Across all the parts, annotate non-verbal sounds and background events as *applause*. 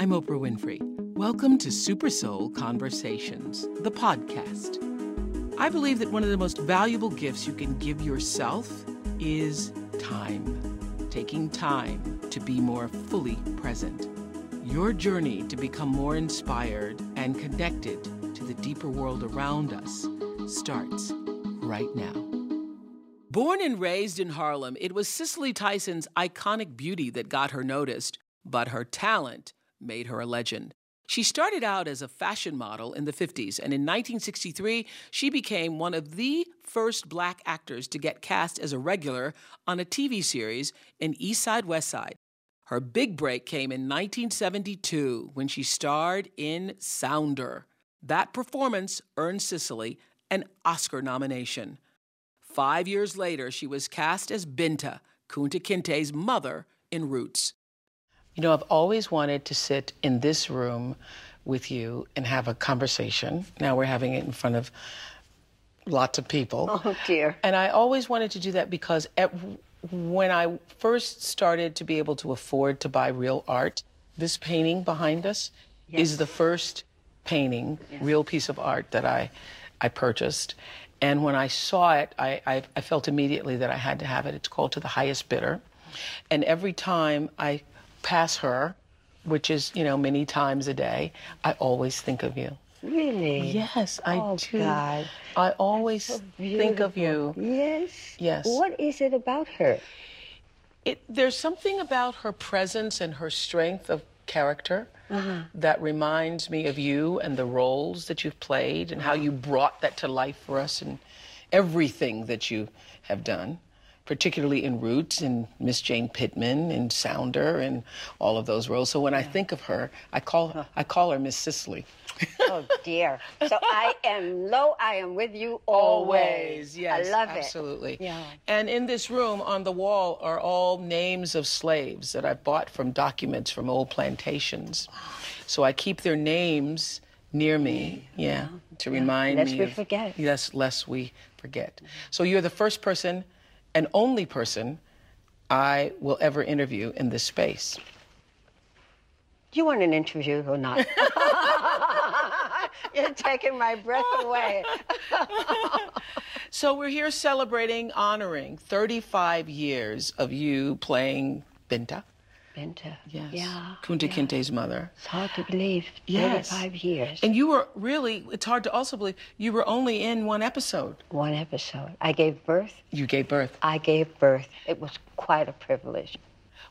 I'm Oprah Winfrey. Welcome to Super Soul Conversations, the podcast. I believe that one of the most valuable gifts you can give yourself is time. Taking time to be more fully present. Your journey to become more inspired and connected to the deeper world around us starts right now. Born and raised in Harlem, it was Cicely Tyson's iconic beauty that got her noticed, but her talent made her a legend. She started out as a fashion model in the 50s, and in 1963, she became one of the first black actors to get cast as a regular on a TV series in East Side West Side. Her big break came in 1972 when she starred in Sounder. That performance earned Cicely an Oscar nomination. Five years later, she was cast as Binta, Kunta Kinte's mother in Roots. You know, I've always wanted to sit in this room with you and have a conversation. Now we're having it in front of lots of people. *laughs* Oh, dear. And I always wanted to do that because at, when I first started to be able to afford to buy real art, this painting behind us Yes. is the first painting, real piece of art that I, I purchased. And when I saw it, I, I, I felt immediately that I had to have it. It's called To the Highest Bidder. And every time I pass her, which is, you know, many times a day, I always think of you. Really? Yes, I Oh, do. God. I always So think of you. Yes. Yes. What is it about her? It, there's something about her presence and her strength of character uh-huh. that reminds me of you and the roles that you've played and how you brought that to life for us and everything that you have done, particularly in Roots and Miss Jane Pittman and Sounder and all of those roles. So when I think of her, I call I call her Miss Cicely. Oh dear. So I am low. I am with you always. always yes. I love absolutely. it. Yeah. And in this room on the wall are all names of slaves that I bought from documents from old plantations. So I keep their names near me, yeah, to remind Lest me. we of- forget. Yes, lest we forget. So you're the first person and only person I will ever interview in this space. Do you want an interview or not? *laughs* You're taking my breath away. *laughs* So we're here celebrating, honoring 35 years of you playing Binta. Binta. Yes. Yeah. Kunta yeah. Kinte's mother. It's hard to believe. Yes. 35 years. And you were really, it's hard to also believe, you were only in one episode. One episode. I gave birth. You gave birth. I gave birth. It was quite a privilege.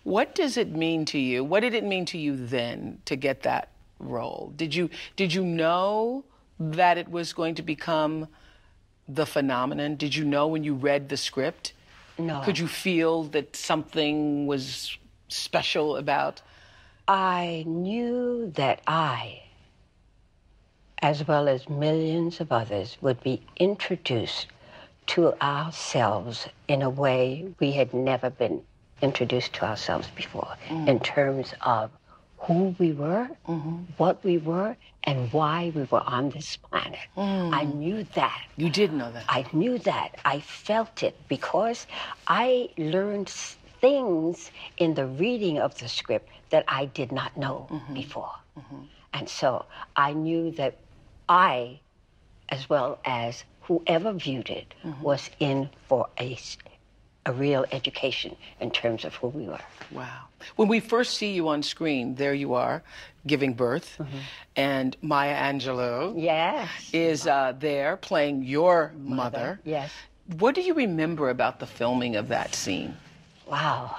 What does it mean to you? What did it mean to you then to get that role? Did you did you know that it was going to become the phenomenon? Did you know when you read the script? No. Could you feel that something was special about I knew that I, as well as millions of others, would be introduced to ourselves in a way we had never been introduced to ourselves before, mm. in terms of who we were, mm-hmm. what we were, and why we were on this planet. Mm. I knew that. you did know that? I knew that. I felt it because I learned things in the reading of the script that I did not know mm-hmm. before. Mm-hmm. And so I knew that I, as well as whoever viewed it, mm-hmm. was in for a, a real education in terms of who we were. Wow. When we first see you on screen, there you are giving birth, and Maya Angelou Yes. is uh, there playing your mother. Yes. What do you remember about the filming of that scene? Wow.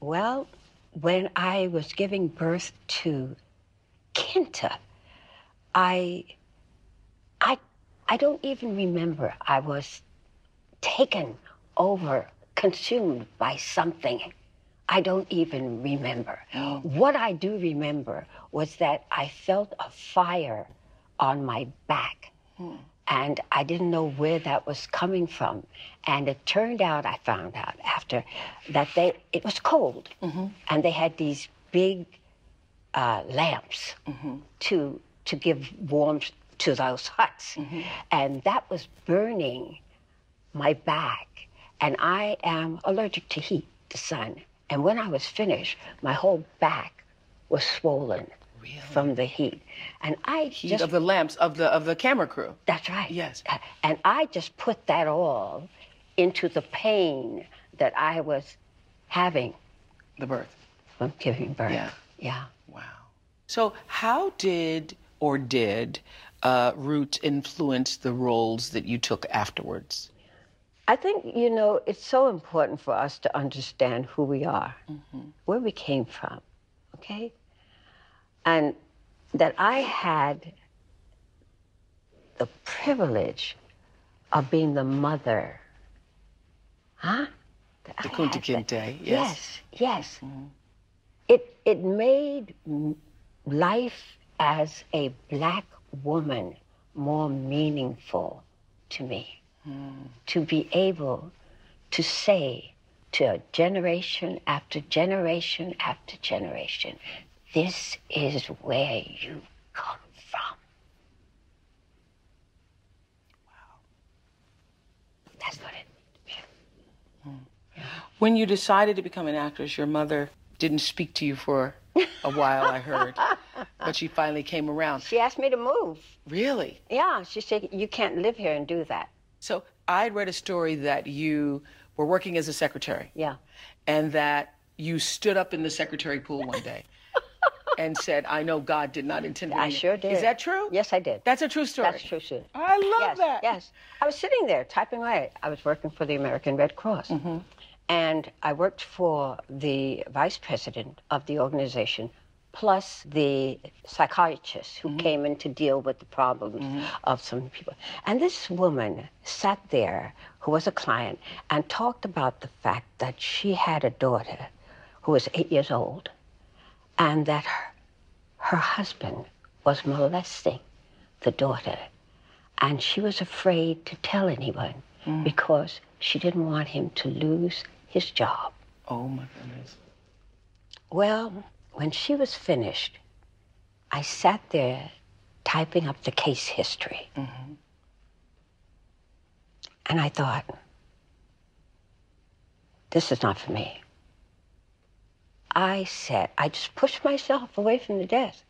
Well, when I was giving birth to Kunta, I, I, I don't even remember. I was taken over, consumed by something. I don't even remember. What I do remember was that I felt a fire on my back. Hmm. And I didn't know where that was coming from. And it turned out, I found out after, that they it was cold. Mm-hmm. And they had these big uh, lamps mm-hmm. to, to give warmth to those huts. Mm-hmm. And that was burning my back. And I am allergic to heat, the sun. And when I was finished, my whole back was swollen from the heat. And I Heat just of the lamps of the of the camera crew. that's right. Yes. And I just put that all into the pain that I was having The birth. from giving birth. Yeah. Yeah. Wow. So, how did or did uh, Roots influence the roles that you took afterwards? I think, you know, it's so important for us to understand who we are, where we came from, okay? And that I had the privilege of being the mother. Huh? The Kunta Kinte, yes. Yes, yes. Mm-hmm. It, it made life as a black woman more meaningful to me mm. to be able to say to a generation after generation after generation, this is where you come from. Wow. That's what it. Hmm. When you decided to become an actress, your mother didn't speak to you for a while, I heard, *laughs* but she finally came around. She asked me to move. Really? Yeah, she said, You can't live here and do that. So, I'd read a story that you were working as a secretary Yeah. and that you stood up in the secretary pool one day and said, I know God did not intend. I sure did. Is that true? Yes, I did. That's a true story. That's true, too. I love yes, that. Yes. I was sitting there typing away. I was working for the American Red Cross. Mm-hmm. And I worked for the vice president of the organization, plus the psychiatrist Mm-hmm. who came in to deal with the problems of some people. And this woman sat there, who was a client, and talked about the fact that she had a daughter who was eight years old and that her, her husband was molesting the daughter. And she was afraid to tell anyone mm. because she didn't want him to lose his job. Oh my goodness. Well, when she was finished, I sat there typing up the case history. Mm-hmm. And I thought, this is not for me. I said, I just pushed myself away from the desk.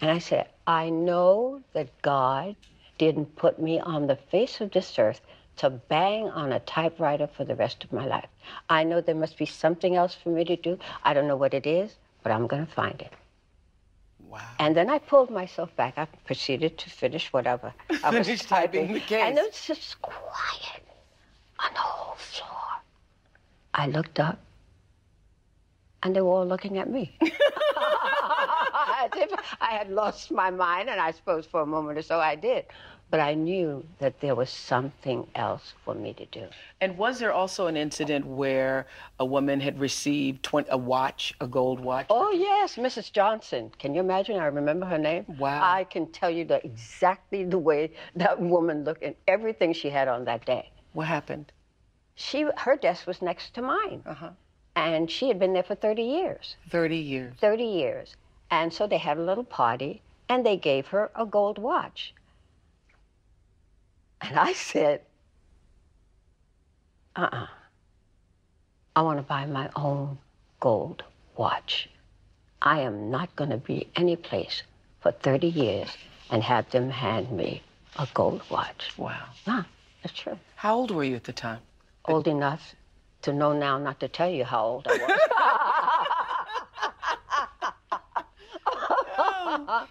And I said, I know that God didn't put me on the face of this earth to bang on a typewriter for the rest of my life. I know there must be something else for me to do. I don't know what it is, but I'm going to find it. Wow. And then I pulled myself back. I proceeded to finish whatever *laughs* I was Finish typing the case. And it was just quiet on the whole floor. I looked up, and they were all looking at me. As *laughs* if I had lost my mind, and I suppose for a moment or so I did. But I knew that there was something else for me to do. And was there also an incident where a woman had received 20, a watch, a gold watch? Oh, yes, Mrs. Johnson. Can you imagine? I remember her name. Wow. I can tell you the, exactly the way that woman looked and everything she had on that day. What happened? She, her desk was next to mine. Uh-huh. And she had been there for 30 years. 30 years. 30 years. And so they had a little party and they gave her a gold watch. And I said, uh uh I want to buy my own gold watch. I am not going to be any place for 30 years and have them hand me a gold watch. Wow. Ah, that's true. How old were you at the time? Old enough to know now not to tell you how old I was.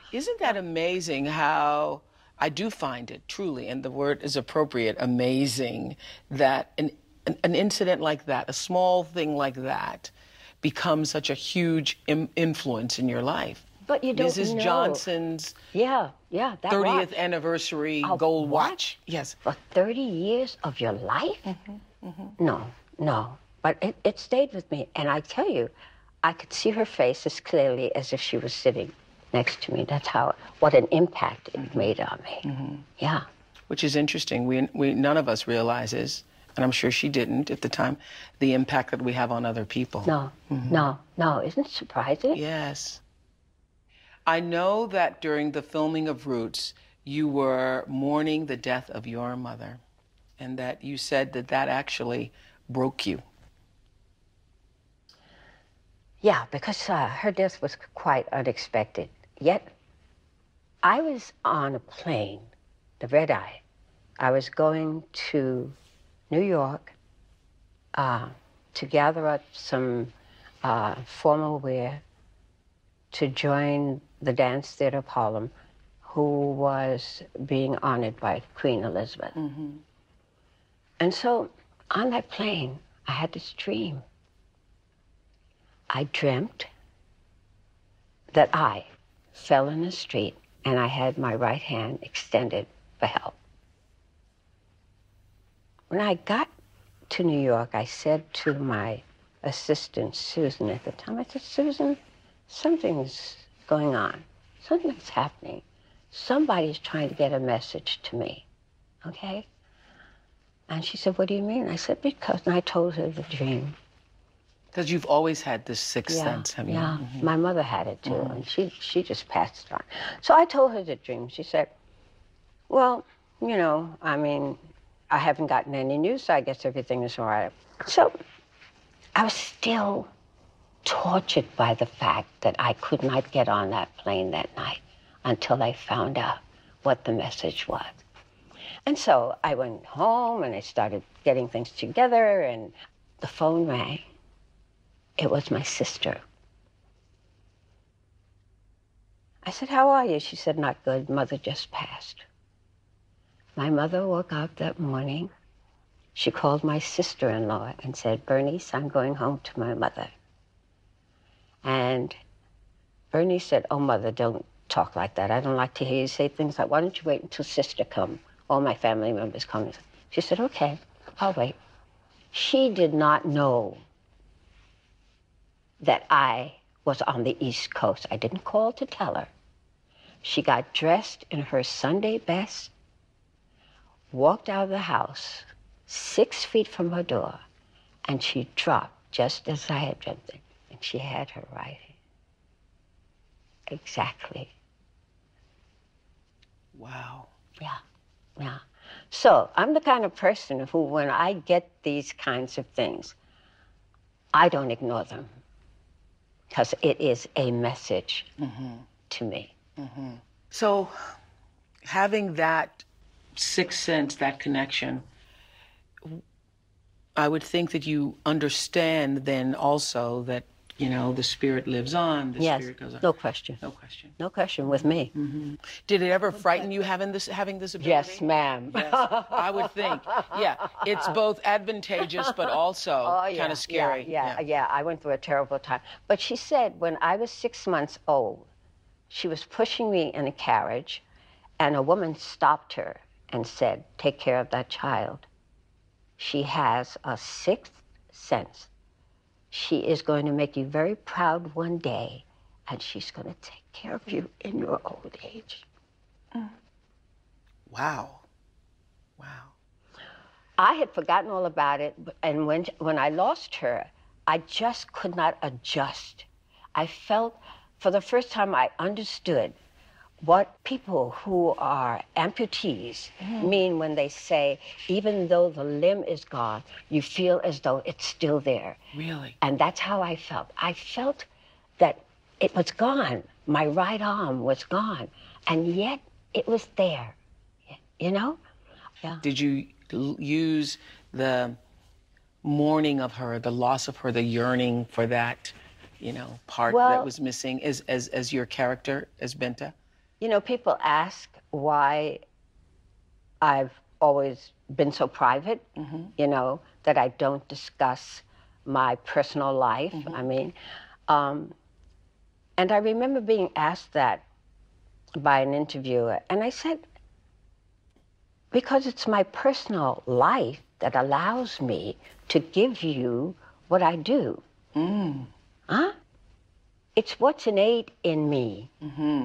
*laughs* Isn't that amazing how I do find it truly, and the word is appropriate, amazing, that an, an, an incident like that, a small thing like that, becomes such a huge Im- influence in your life. But you don't know. Mrs. know. Johnson's Yeah, yeah, that 30th watch. anniversary A gold watch? watch. Yes. for 30 years of your life? Mm-hmm, No, no. But it, it stayed with me. And I tell you, I could see her face as clearly as if she was sitting next to me. That's how, what an impact it Mm-hmm. made on me. Yeah. which is interesting. We, we none of us realizes, and I'm sure she didn't at the time, the impact that we have on other people. No, Mm-hmm. no, no. Isn't it surprising? Yes. I know that during the filming of Roots, you were mourning the death of your mother, and that you said that that actually broke you. Yeah, because uh, her death was quite unexpected. yet I was on a plane, the red eye. I was going to New York uh, to gather up some uh, formal wear to join the Dance Theatre of Harlem, who was being honored by Queen Elizabeth. And so on that plane, I had this dream. I dreamt that I fell in the street and I had my right hand extended for help. When I got to New York, I said to my assistant, Susan, at the time, I said, Susan, something's going on. Something's happening. Somebody's trying to get a message to me. Okay? And she said, What do you mean? I said, Because. And I told her the dream. Because you've always had this sixth sense, have you? Yeah, mm-hmm. my mother had it too, mm-hmm. and she she just passed it on. So I told her the dream. She said, "Well, you know, I mean, I haven't gotten any news, so I guess everything is all right." So I was still tortured by the fact that I could not get on that plane that night until I found out what the message was. And so I went home and I started getting things together, and the phone rang. It was my sister. I said, How are you? She said, Not good. Mother just passed. My mother woke up that morning. She called my sister in law and said, Bernice, I'm going home to my mother. And Bernice said, Oh, mother, don't talk like that. I don't like to hear you say things like, Why don't you wait until sister come? All my family members come. She said, Okay, I'll wait. She did not know that I was on the East Coast. I didn't call to tell her. She got dressed in her Sunday best, walked out of the house six feet from her door, and she dropped just as I had dreamt it. And she had her right hand. Exactly. Wow. Yeah, yeah. So I'm the kind of person who, when I get these kinds of things, I don't ignore them because it is a message mm-hmm. to me. Mm-hmm. So, having that sixth sense, that connection, I would think that you understand then also that, you know, the spirit lives on, the Yes, spirit goes on. no question. No question. No question with me. Mm-hmm. Did it ever frighten you having this having this ability? Yes, ma'am. Yes, I would think. Yeah, it's both advantageous but also *laughs* Oh, yeah, kind of scary. Yeah, yeah, yeah. I went through a terrible time. But she said when I was six months old, she was pushing me in a carriage, and a woman stopped her and said, Take care of that child. She has a sixth sense. She is going to make you very proud one day, and she's going to take care of you in your old age. Mm. Wow. Wow. I had forgotten all about it, and when when I lost her, I just could not adjust. I felt, for the first time, I understood what people who are amputees mm-hmm. mean when they say, even though the limb is gone, you feel as though it's still there. Really? And that's how I felt. I felt that it was gone. My right arm was gone, and yet it was there. You know? Yeah. Did you use the mourning of her, the loss of her, the yearning for that, you know, part that was missing as, as, as your character, as Binta? You know, people ask why I've always been so private, mm-hmm. you know, that I don't discuss my personal life. Mm-hmm. I mean, um, and I remember being asked that by an interviewer, and I said, because it's my personal life that allows me to give you what I do. Mm. Huh? It's what's innate in me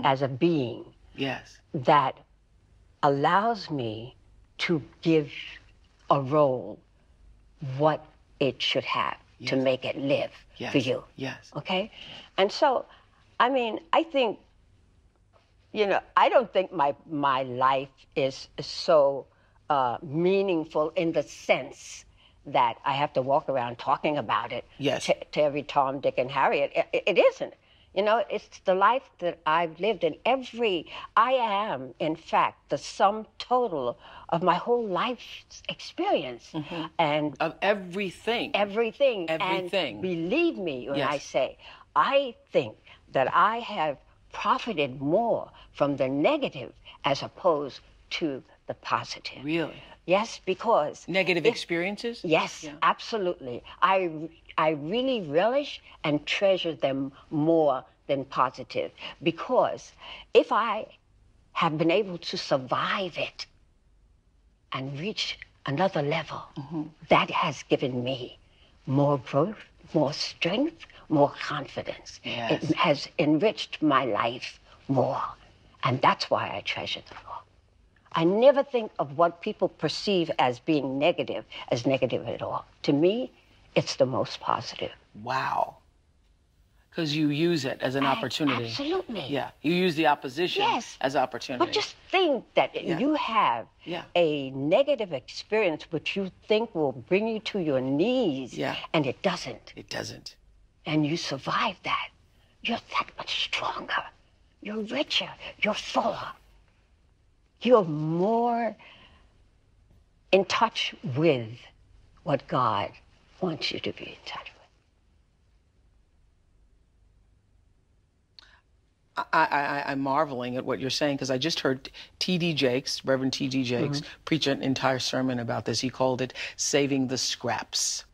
as a being Yes. that allows me to give a role what it should have to make it live Yes. for you. Yes. Okay? And so, I mean, I think, you know, I don't think my, my life is so uh, meaningful in the sense that I have to walk around talking about it Yes. to, to every Tom, Dick, and Harriet. It, it, isn't. You know, it's the life that I've lived in. Every, I am, in fact, the sum total of my whole life's experience. Mm-hmm. And Of everything. everything. Everything. And believe me when I say, I think that I have profited more from the negative as opposed to the positive. really? Yes, because Negative experiences? Yes, absolutely. I, I really relish and treasure them more than positive because if I have been able to survive it and reach another level, mm-hmm. that has given me more growth, more strength, more confidence. Yes. It has enriched my life more. And that's why I treasure the law. I never think of what people perceive as being negative as negative at all. To me, it's the most positive. Wow. Because you use it as an opportunity. Absolutely. Yeah. You use the opposition Yes. as opportunity. But just think that you have Yeah. a negative experience which you think will bring you to your knees, Yeah. and it doesn't. it doesn't. And you survive that. You're that much stronger. You're richer. You're fuller. You're more in touch with what God wants you to be in touch with. I, I, I'm marveling at what you're saying because I just heard T.D. Jakes, Reverend T.D. Jakes, mm-hmm. preach an entire sermon about this. He called it "Saving the Scraps,"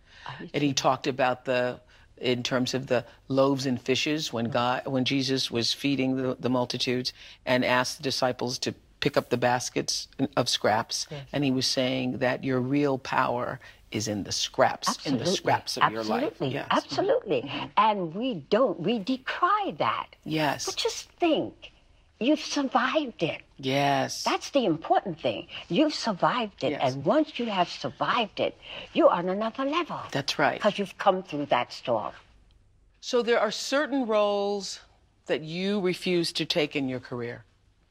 and he talked about the, in terms of the loaves and fishes when mm-hmm. God, when Jesus was feeding the, the multitudes and asked the disciples to pick up the baskets of scraps, and he was saying that your real power is in the scraps, in the scraps of your life. Absolutely. Yes. Mm-hmm. Absolutely. And we don't, we decry that. Yes. But just think, you've survived it. Yes. That's the important thing. You've survived it. Yes. And once you have survived it, you're on another level. That's right. Because you've come through that storm. So there are certain roles that you refuse to take in your career.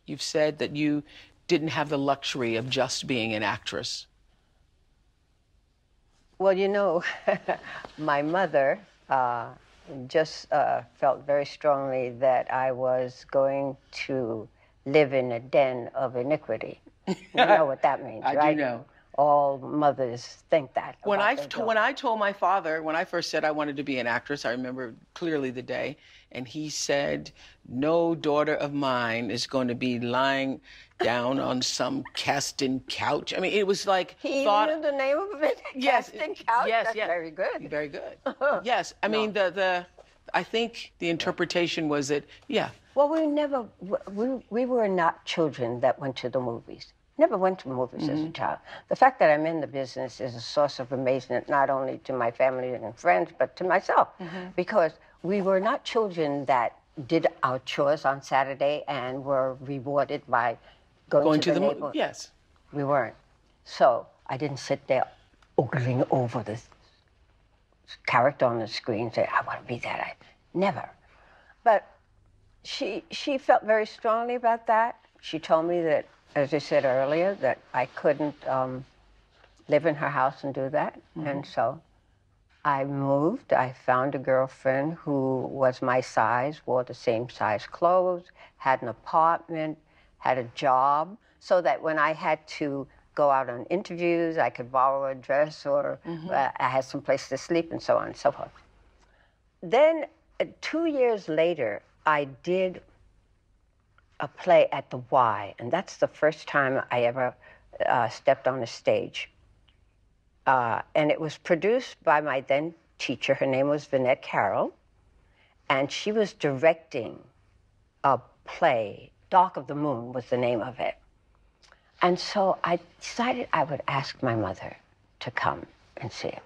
You've said that you didn't have the luxury of just being an actress. Well, you know, *laughs* my mother uh, just uh, felt very strongly that I was going to live in a den of iniquity. You know what that *laughs* means, right? I do know. All mothers think that. When I when. I told my father when I first said I wanted to be an actress, I remember clearly the day, and he said, "No daughter of mine is going to be lying down on some *laughs* cast-in couch." I mean, it was like he thought. knew the name of it. *laughs* yes, Casting couch. yes, That's yes. very good. Very good. *laughs* yes, I mean the the. I think the interpretation was that yeah, Well, we never, we, we were not children that went to the movies. Never went to movies as a mm-hmm. child. The fact that I'm in the business is a source of amazement, not only to my family and friends, but to myself. Mm-hmm. Because we were not children that did our chores on Saturday and were rewarded by going, going to, to the, the mo- neighborhood. yes. We weren't. So I didn't sit there ogling over the character on the screen and say, I want to be that. I never. But she she felt very strongly about that. She told me that, as I said earlier, that I couldn't um, live in her house and do that. And so I moved. I found a girlfriend who was my size, wore the same size clothes, had an apartment, had a job, so that when I had to go out on interviews, I could borrow a dress or uh, I had some place to sleep and so on and so forth. Then, uh, two years later, I did a play at the Y, and that's the first time I ever uh, stepped on a stage. Uh, and it was produced by my then teacher. Her name was Vinette Carroll, and she was directing a play. Dark of the Moon was the name of it. And so I decided I would ask my mother to come and see it.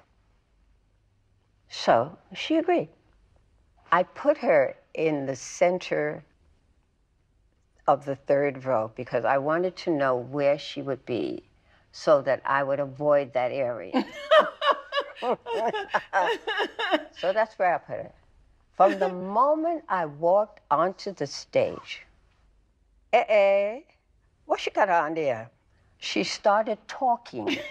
So she agreed. I put her in the center of the third row because I wanted to know where she would be so that I would avoid that area. *laughs* so that's where I put it. From the moment I walked onto the stage, eh, eh, what she got on there? She started talking. *laughs*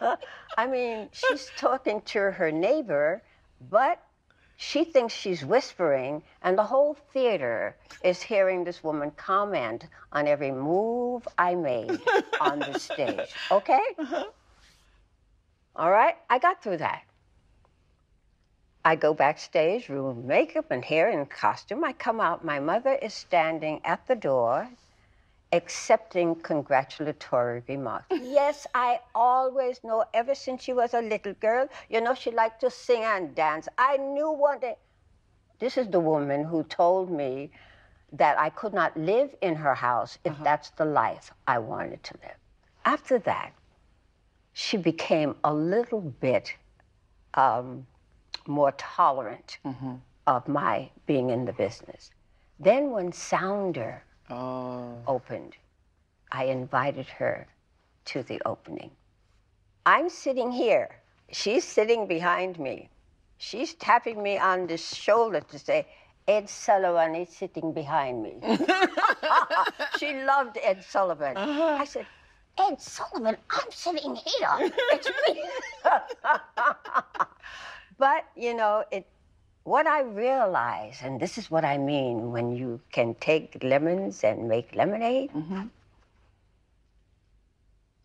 *laughs* I mean, she's talking to her neighbor, but she thinks she's whispering, and the whole theater is hearing this woman comment on every move I made *laughs* on the stage. Okay? Uh-huh. All right, I got through that. I go backstage, room makeup and hair and costume. I come out. My mother is standing at the door, accepting congratulatory remarks. yes, I always know, ever since she was a little girl, you know, she liked to sing and dance. I knew one day. This is the woman who told me that I could not live in her house if that's the life I wanted to live. After that, she became a little bit um, more tolerant of my being in the business. Then, when Sounder Oh. opened, I invited her to the opening. I'm sitting here. She's sitting behind me. She's tapping me on the shoulder to say, Ed Sullivan is sitting behind me. *laughs* she loved Ed Sullivan. Uh-huh. I said, Ed Sullivan, I'm sitting here. It's me. *laughs* but, you know, it what I realize, and this is what I mean when you can take lemons and make lemonade, mm-hmm.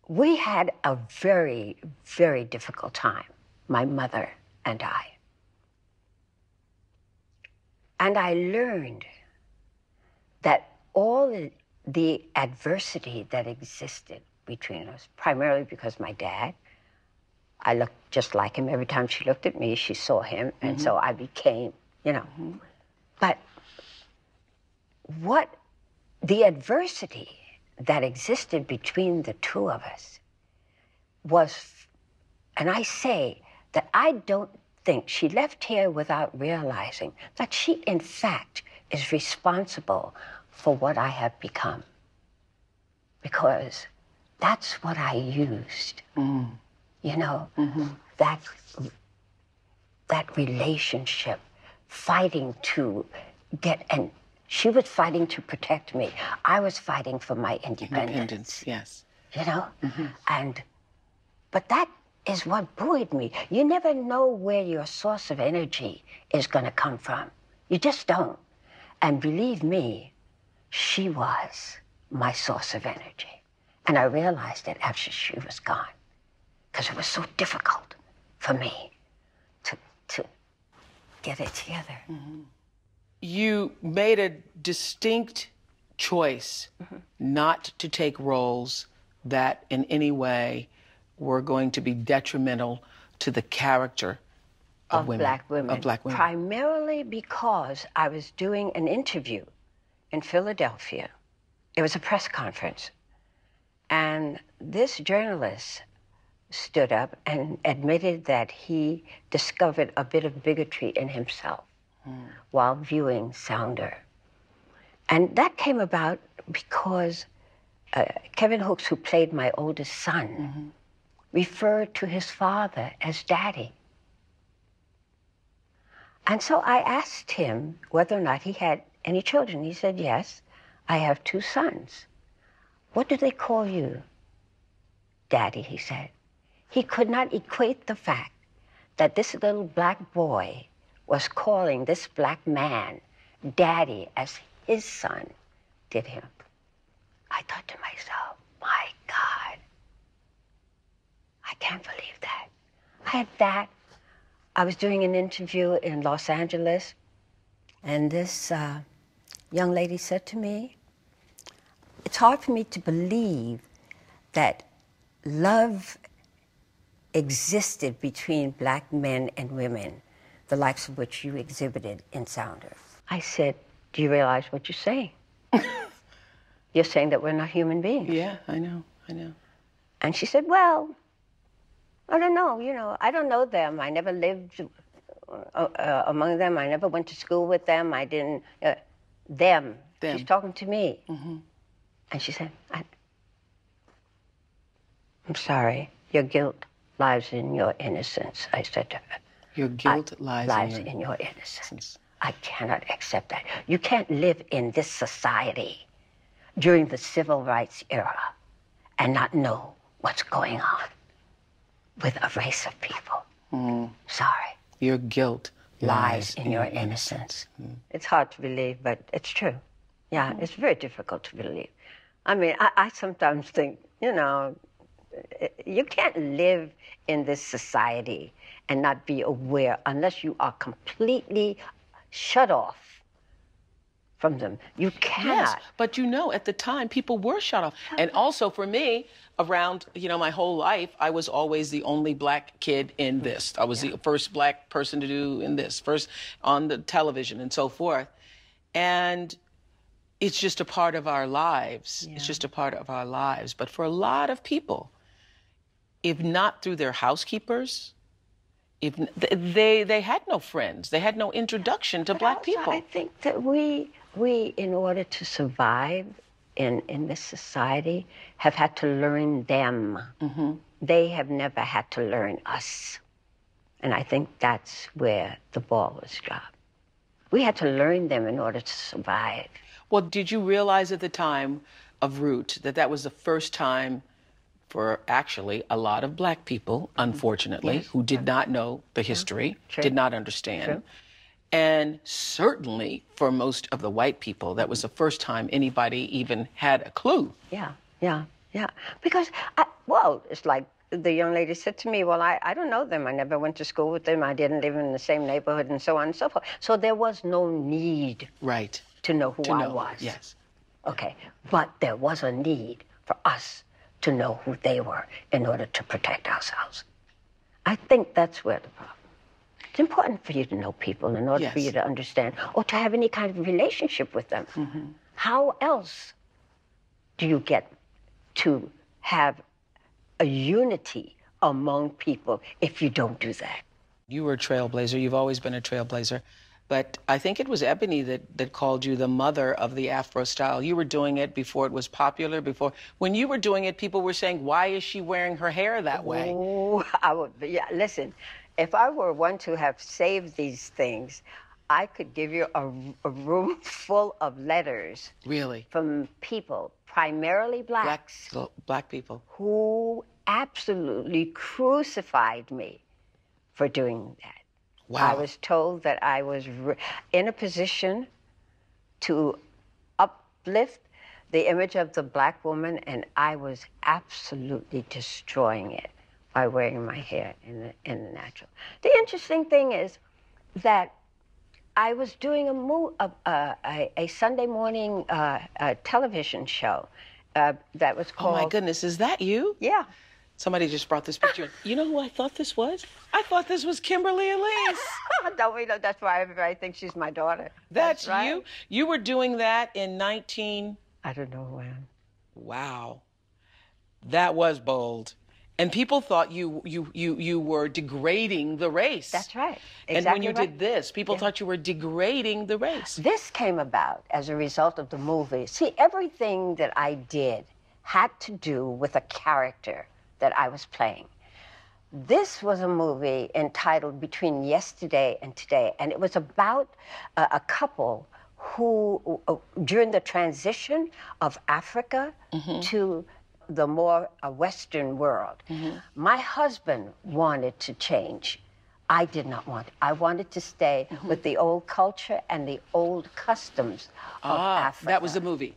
we had a very, very difficult time, my mother and I. And I learned that all the- the adversity that existed between us, primarily because my dad, I looked just like him. Every time she looked at me, she saw him. And so mm-hmm. I became, you know. Mm-hmm. But what the adversity that existed between the two of us was, and I say that I don't think she left here without realizing that she, in fact, is responsible for what I have become. Because that's what I used mm. You know mm-hmm. that that relationship fighting to get and she was fighting to protect me. I was fighting for my independence. Independence, yes. you know? Mm-hmm. And but that is what buoyed me. You never know where your source of energy is going to come from. You just don't. And believe me she was my source of energy. And i realized it after she was gone because it was so difficult for me to to get it together. You made a distinct choice Mm-hmm. not to take roles that in any way were going to be detrimental to the character of, of women. black women. Of black women. Primarily because I was doing an interview in Philadelphia. It was a press conference. And this journalist stood up and admitted that he discovered a bit of bigotry in himself while viewing Sounder. And that came about because uh, Kevin Hooks, who played my oldest son, referred to his father as daddy. And so I asked him whether or not he had any children. He said, Yes, I have two sons. What do they call you? Daddy, he said. He could not equate the fact that this little black boy was calling this black man daddy as his son did him. I thought to myself, my God, I can't believe that. I had that. I was doing an interview in Los Angeles, and this uh, young lady said to me, It's hard for me to believe that love existed between black men and women, the likes of which you exhibited in Sounder. I said, Do you realize what you're saying? *laughs* you're saying that we're not human beings. Yeah, I know, I know. And she said, Well, I don't know. You know, I don't know them. I never lived uh, uh, among them. I never went to school with them. I didn't. Uh, them. Them. She's talking to me. And she said, I, I'm sorry. Your guilt lies in your innocence. I said to her, Your guilt I- lies, lies in your in your innocence. innocence. I cannot accept that. You can't live in this society during the civil rights era and not know what's going on with a race of people. Mm. Sorry. Your guilt lies in your innocence. Mm. It's hard to believe, but it's true. Yeah, mm. it's very difficult to believe. I mean, I, I sometimes think, you know, you can't live in this society and not be aware unless you are completely shut off from them. You cannot. Yes, but you know, at the time, people were shut off. And also for me, around, you know, my whole life, I was always the only black kid in this. I was the first black person to do in this, first on the television and so forth. And it's just a part of our lives. It's just a part of our lives. But for a lot of people, if not through their housekeepers, if they they had no friends, they had no introduction to black Also, people. I think that we we in order to survive in in this society have had to learn them. Mm-hmm. They have never had to learn us, and I think that's where the ball was dropped. We had to learn them in order to survive. Well, did you realize at the time of Root that that was the first time for actually a lot of black people, unfortunately, Yes. who did not know the uh-huh. history, True. did not understand. True. And certainly for most of the white people, that was the first time anybody even had a clue. Yeah, yeah, yeah. Because, I, well, it's like the young lady said to me, Well, I, I don't know them. I never went to school with them. I didn't live in the same neighborhood, and so on and so forth. So there was no need Right. to know who To I know. was. Yes. Okay. But there was a need for us to know who they were in order to protect ourselves. I think that's where the problem. It's important for you to know people in order for you to understand or to have any kind of relationship with them. Mm-hmm. How else do you get to have a unity among people if you don't do that? You were a trailblazer. You've always been a trailblazer. But I think it was Ebony that, that called you the mother of the Afro style. You were doing it before it was popular. Before when you were doing it, people were saying, "Why is she wearing her hair that way?" Oh, *laughs* I would. Yeah, listen. If I were one to have saved these things, I could give you a, a room *laughs* full of letters Really, from people, primarily black black people. who absolutely crucified me for doing that. I was told that I was in a position to uplift the image of the black woman, and I was absolutely destroying it by wearing my hair in the, in the natural. The interesting thing is that I was doing a, mo- a, a, a, Sunday morning uh, television show uh, that was Oh called. my goodness, is that you? Yeah. Somebody just brought this picture. in. You know who I thought this was? I thought this was Kimberly Elise. *laughs* Don't we know that's why everybody thinks she's my daughter? That's, right. you. You were doing that in 19. I don't know when. Wow. That was bold. And people thought you you you you were degrading the race. That's right. Exactly and when you right. did this, people thought you were degrading the race. This came about as a result of the movie. See, everything that I did had to do with a character that I was playing. This was a movie entitled Between Yesterday and Today, and it was about a, a couple who, uh, during the transition of Africa to the more uh, Western world, my husband wanted to change. I did not want. I wanted to stay with the old culture and the old customs of Ah, Africa. that was the movie.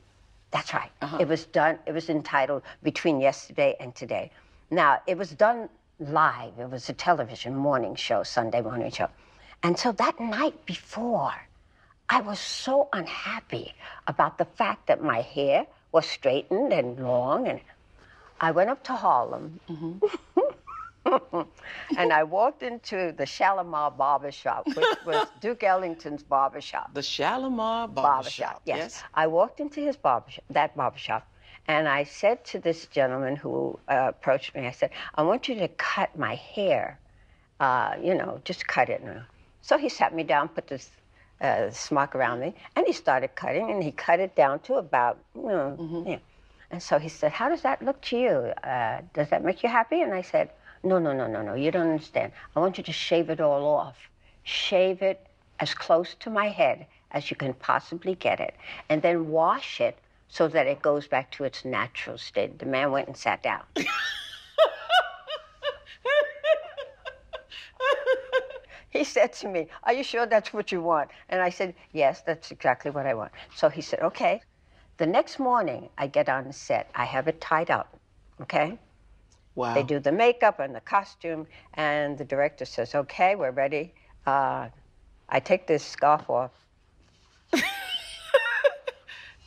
That's right. It was done. It was entitled Between Yesterday and Today. Now it was done live. It was a television morning show, Sunday morning show, and so that night before, I was so unhappy about the fact that my hair was straightened and long, and I went up to Harlem. Mm-hmm. and I walked into the Shalimar Barber Shop, which was *laughs* Duke Ellington's barber shop The Shalimar Barbershop. barbershop. Yes. I walked into his barbershop, that barbershop, and I said to this gentleman who uh, approached me, I said, I want you to cut my hair, uh, you know, just cut it. So he sat me down, put this uh, smock around me, and he started cutting, and he cut it down to about, you know, yeah. And so he said, How does that look to you? Uh, does that make you happy? And I said, No, no, no, no, no. You don't understand. I want you to shave it all off. Shave it as close to my head as you can possibly get it, and then wash it so that it goes back to its natural state. The man went and sat down. he said to me, Are you sure that's what you want? And I said, Yes, that's exactly what I want. So he said, Okay. The next morning, I get on the set. I have it tied up, okay? Wow. They do the makeup and the costume, and the director says, Okay, we're ready. Uh, I take this scarf off.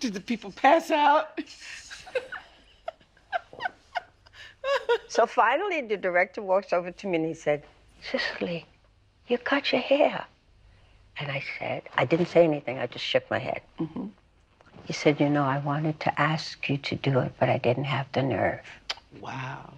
Did the people pass out? So finally, the director walks over to me and he said, Cicely, you cut your hair. And I said, I didn't say anything, I just shook my head. Mm-hmm. He said, You know, I wanted to ask you to do it, but I didn't have the nerve. Wow.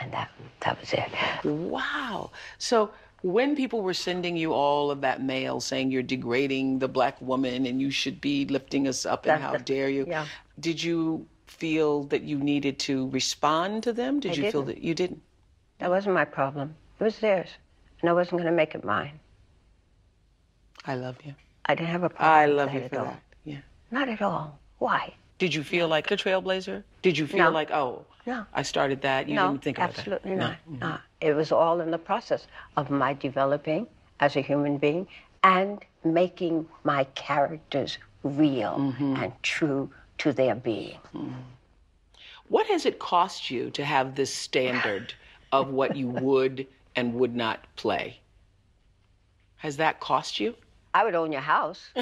And that, that was it. Wow. So when people were sending you all of that mail saying you're degrading the black woman and you should be lifting us up and That's how the- dare you, yeah. did you feel that you needed to respond to them? Did I you feel didn't. that you didn't? That wasn't my problem. It was theirs. And I wasn't going to make it mine. I love you. I didn't have a problem. I love you for all. that. Yeah. Not at all. Why? Did you feel like a trailblazer? Did you feel No. like, oh, No. I started that? You no, didn't think about absolutely that? not. Mm-hmm. No. It was all in the process of my developing as a human being and making my characters real Mm-hmm. and true to their being. What has it cost you to have this standard *laughs* of what you would and would not play? Has that cost you? I would own your house. *laughs* *laughs*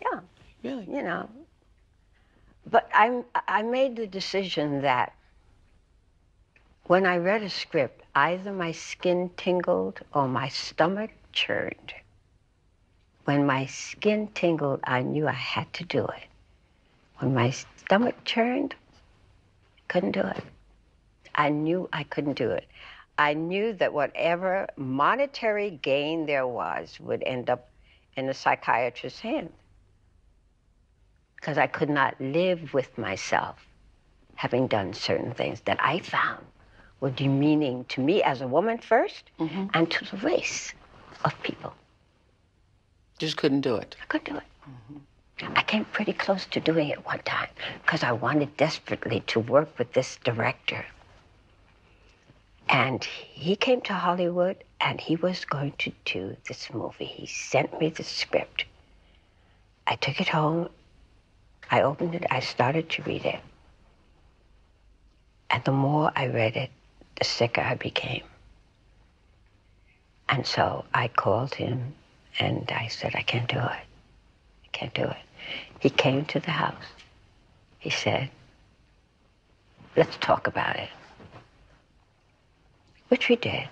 yeah, Really? you know. But I, I made the decision that when I read a script, either my skin tingled or my stomach churned. When my skin tingled, I knew I had to do it. When my stomach churned, couldn't do it. I knew I couldn't do it. I knew that whatever monetary gain there was would end up in a psychiatrist's hand. Because I could not live with myself having done certain things that I found were demeaning to me as a woman 1st mm-hmm. and to the race of people. Just couldn't do it. I couldn't do it. Mm-hmm. I came pretty close to doing it one time because I wanted desperately to work with this director. And he came to Hollywood and he was going to do this movie. He sent me the script. I took it home. I opened it. I started to read it. And the more I read it, the sicker I became. And so I called him and I said, I can't do it. I can't do it. He came to the house. He said, let's talk about it. Which we did.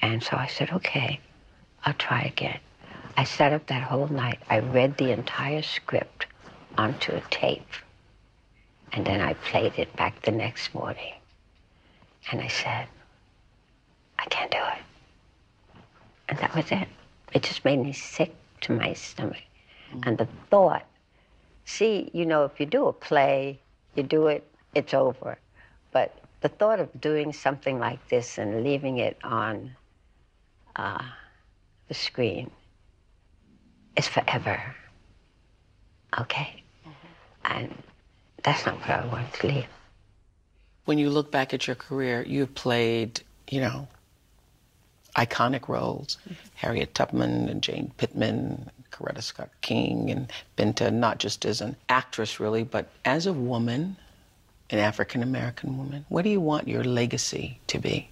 And so I said, okay, I'll try again. I sat up that whole night. I read the entire script onto a tape. And then I played it back the next morning. And I said, I can't do it. And that was it. It just made me sick to my stomach. And the thought, see, you know, if you do a play, you do it, it's over. But the thought of doing something like this and leaving it on uh, the screen is forever. Okay? And that's not where I want to live. When you look back at your career, you've played, you know, iconic roles. Mm-hmm. Harriet Tubman and Jane Pittman, Coretta Scott King, and Binta, not just as an actress, really, but as a woman, an African American woman. What do you want your legacy to be?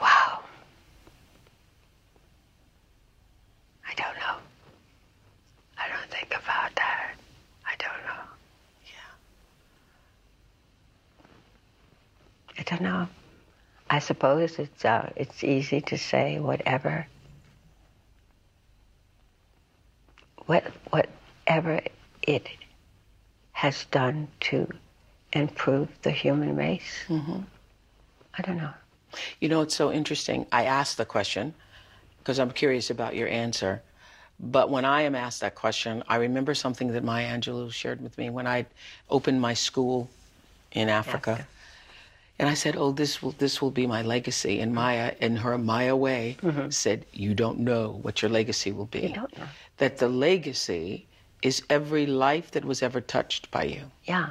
Wow. I don't know. I don't think about that. I don't know. Yeah. I don't know. I suppose it's uh, it's easy to say whatever. What whatever it has done to improve the human race. I don't know. You know, it's so interesting. I asked the question because I'm curious about your answer. But when I am asked that question, I remember something that Maya Angelou shared with me when I opened my school in Africa. Africa. And I said, "Oh, this will this will be my legacy." And Maya, in her Maya way, said, "You don't know what your legacy will be. Mm-hmm. You don't know. That the legacy is every life that was ever touched by you. Yeah.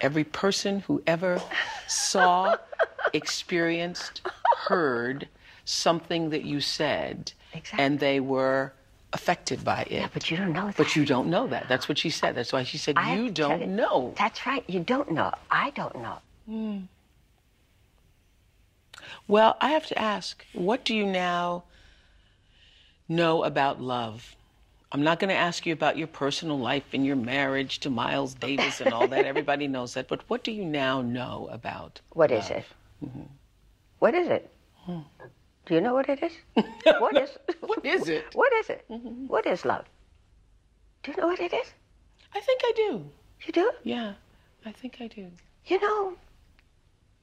Every person who ever saw, *laughs* experienced, heard something that you said, Exactly. and they were affected by it. Yeah, but you don't know that. But you don't know that. That's what she said. That's why she said, I You don't you- know. That's right. You don't know. I don't know. Well, I have to ask, what do you now know about love? I'm not going to ask you about your personal life and your marriage to Miles Davis and all that. *laughs* Everybody knows that. But what do you now know about? love? What is it? What is it? Do you know what it is? *laughs* what is? What is it? What is it? *laughs* Mm-hmm. What is love? Do you know what it is? I think I do. You do? Yeah, I think I do. You know,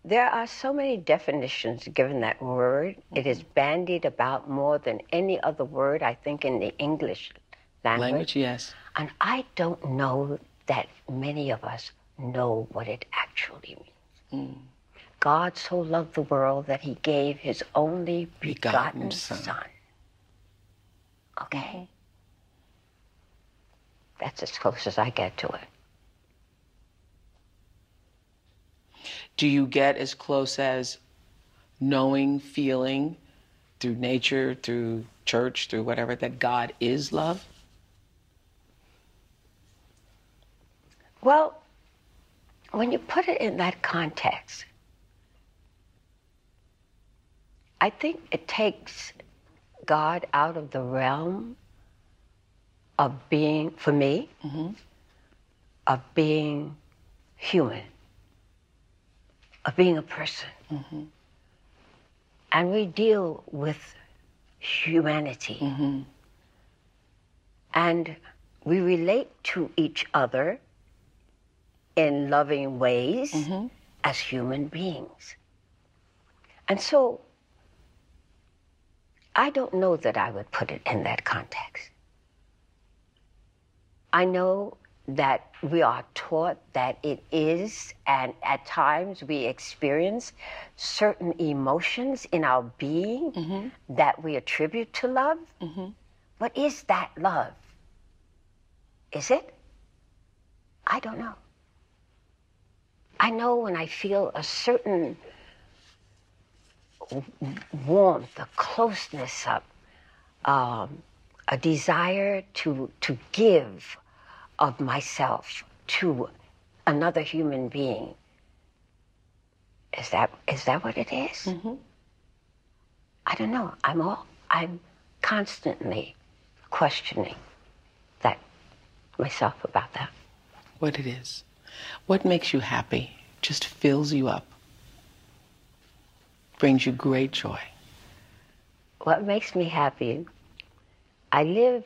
there are so many definitions given that word. It is bandied about more than any other word, I think, in the English language. Language, yes. And I don't know that many of us know what it actually means. Mm. God so loved the world that he gave his only begotten, Begotten Son. son. Okay? Mm-hmm. That's as close as I get to it. Do you get as close as knowing, feeling through nature, through church, through whatever, that God is love? Well, when you put it in that context, I think it takes God out of the realm of being, for me, mm-hmm. of being human, of being a person. Mm-hmm. And we deal with humanity. Mm-hmm. And we relate to each other in loving ways mm-hmm. as human beings. And so I don't know that I would put it in that context. I know that we are taught that it is, and at times we experience certain emotions in our being that we attribute to love. But is that love? Is it? I don't know. I know when I feel a certain warmth, a closeness, a, um, a desire to to give of myself to another human being. Is that is that what it is? Mm-hmm. I don't know. I'm all I'm constantly questioning that myself about that. What it is. What makes you happy? Just fills you up. Brings you great joy. What makes me happy, I live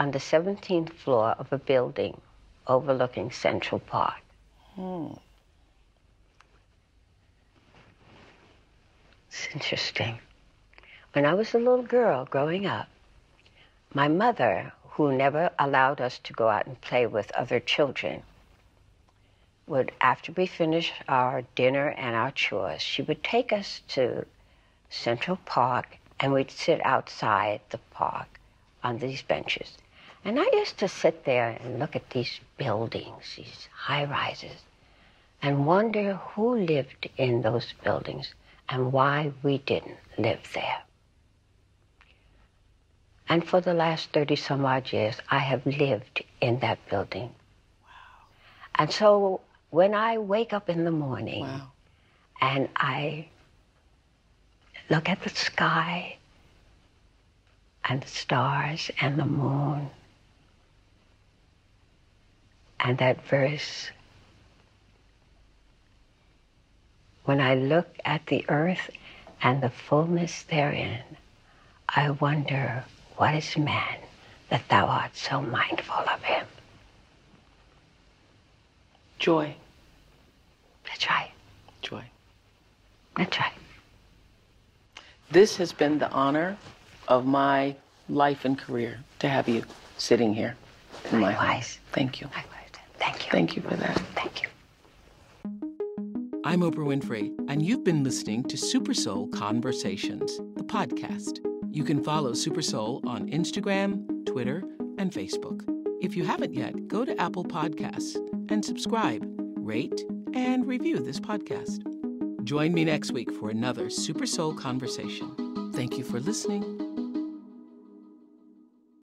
on the 17th floor of a building overlooking Central Park. Hmm. It's interesting. When I was a little girl growing up, my mother, who never allowed us to go out and play with other children, would, after we finished our dinner and our chores, she would take us to Central Park and we'd sit outside the park on these benches. And I used to sit there and look at these buildings, these high rises, and wonder who lived in those buildings and why we didn't live there. And for the last 30 some odd years, I have lived in that building. Wow. And so when I wake up in the morning Wow. and I look at the sky and the stars and the moon and that verse, when I look at the earth and the fullness therein, I wonder, what is man that thou art so mindful of him? Joy. That's right. Joy. That's right. This has been the honor of my life and career to have you sitting here in my home. Likewise. Thank you. Likewise. Thank you. Thank you for that. Thank you. I'm Oprah Winfrey, and you've been listening to Super Soul Conversations, the podcast. You can follow Super Soul on Instagram, Twitter, and Facebook. If you haven't yet, go to Apple Podcasts and subscribe, rate, and review this podcast. Join me next week for another Super Soul conversation. Thank you for listening.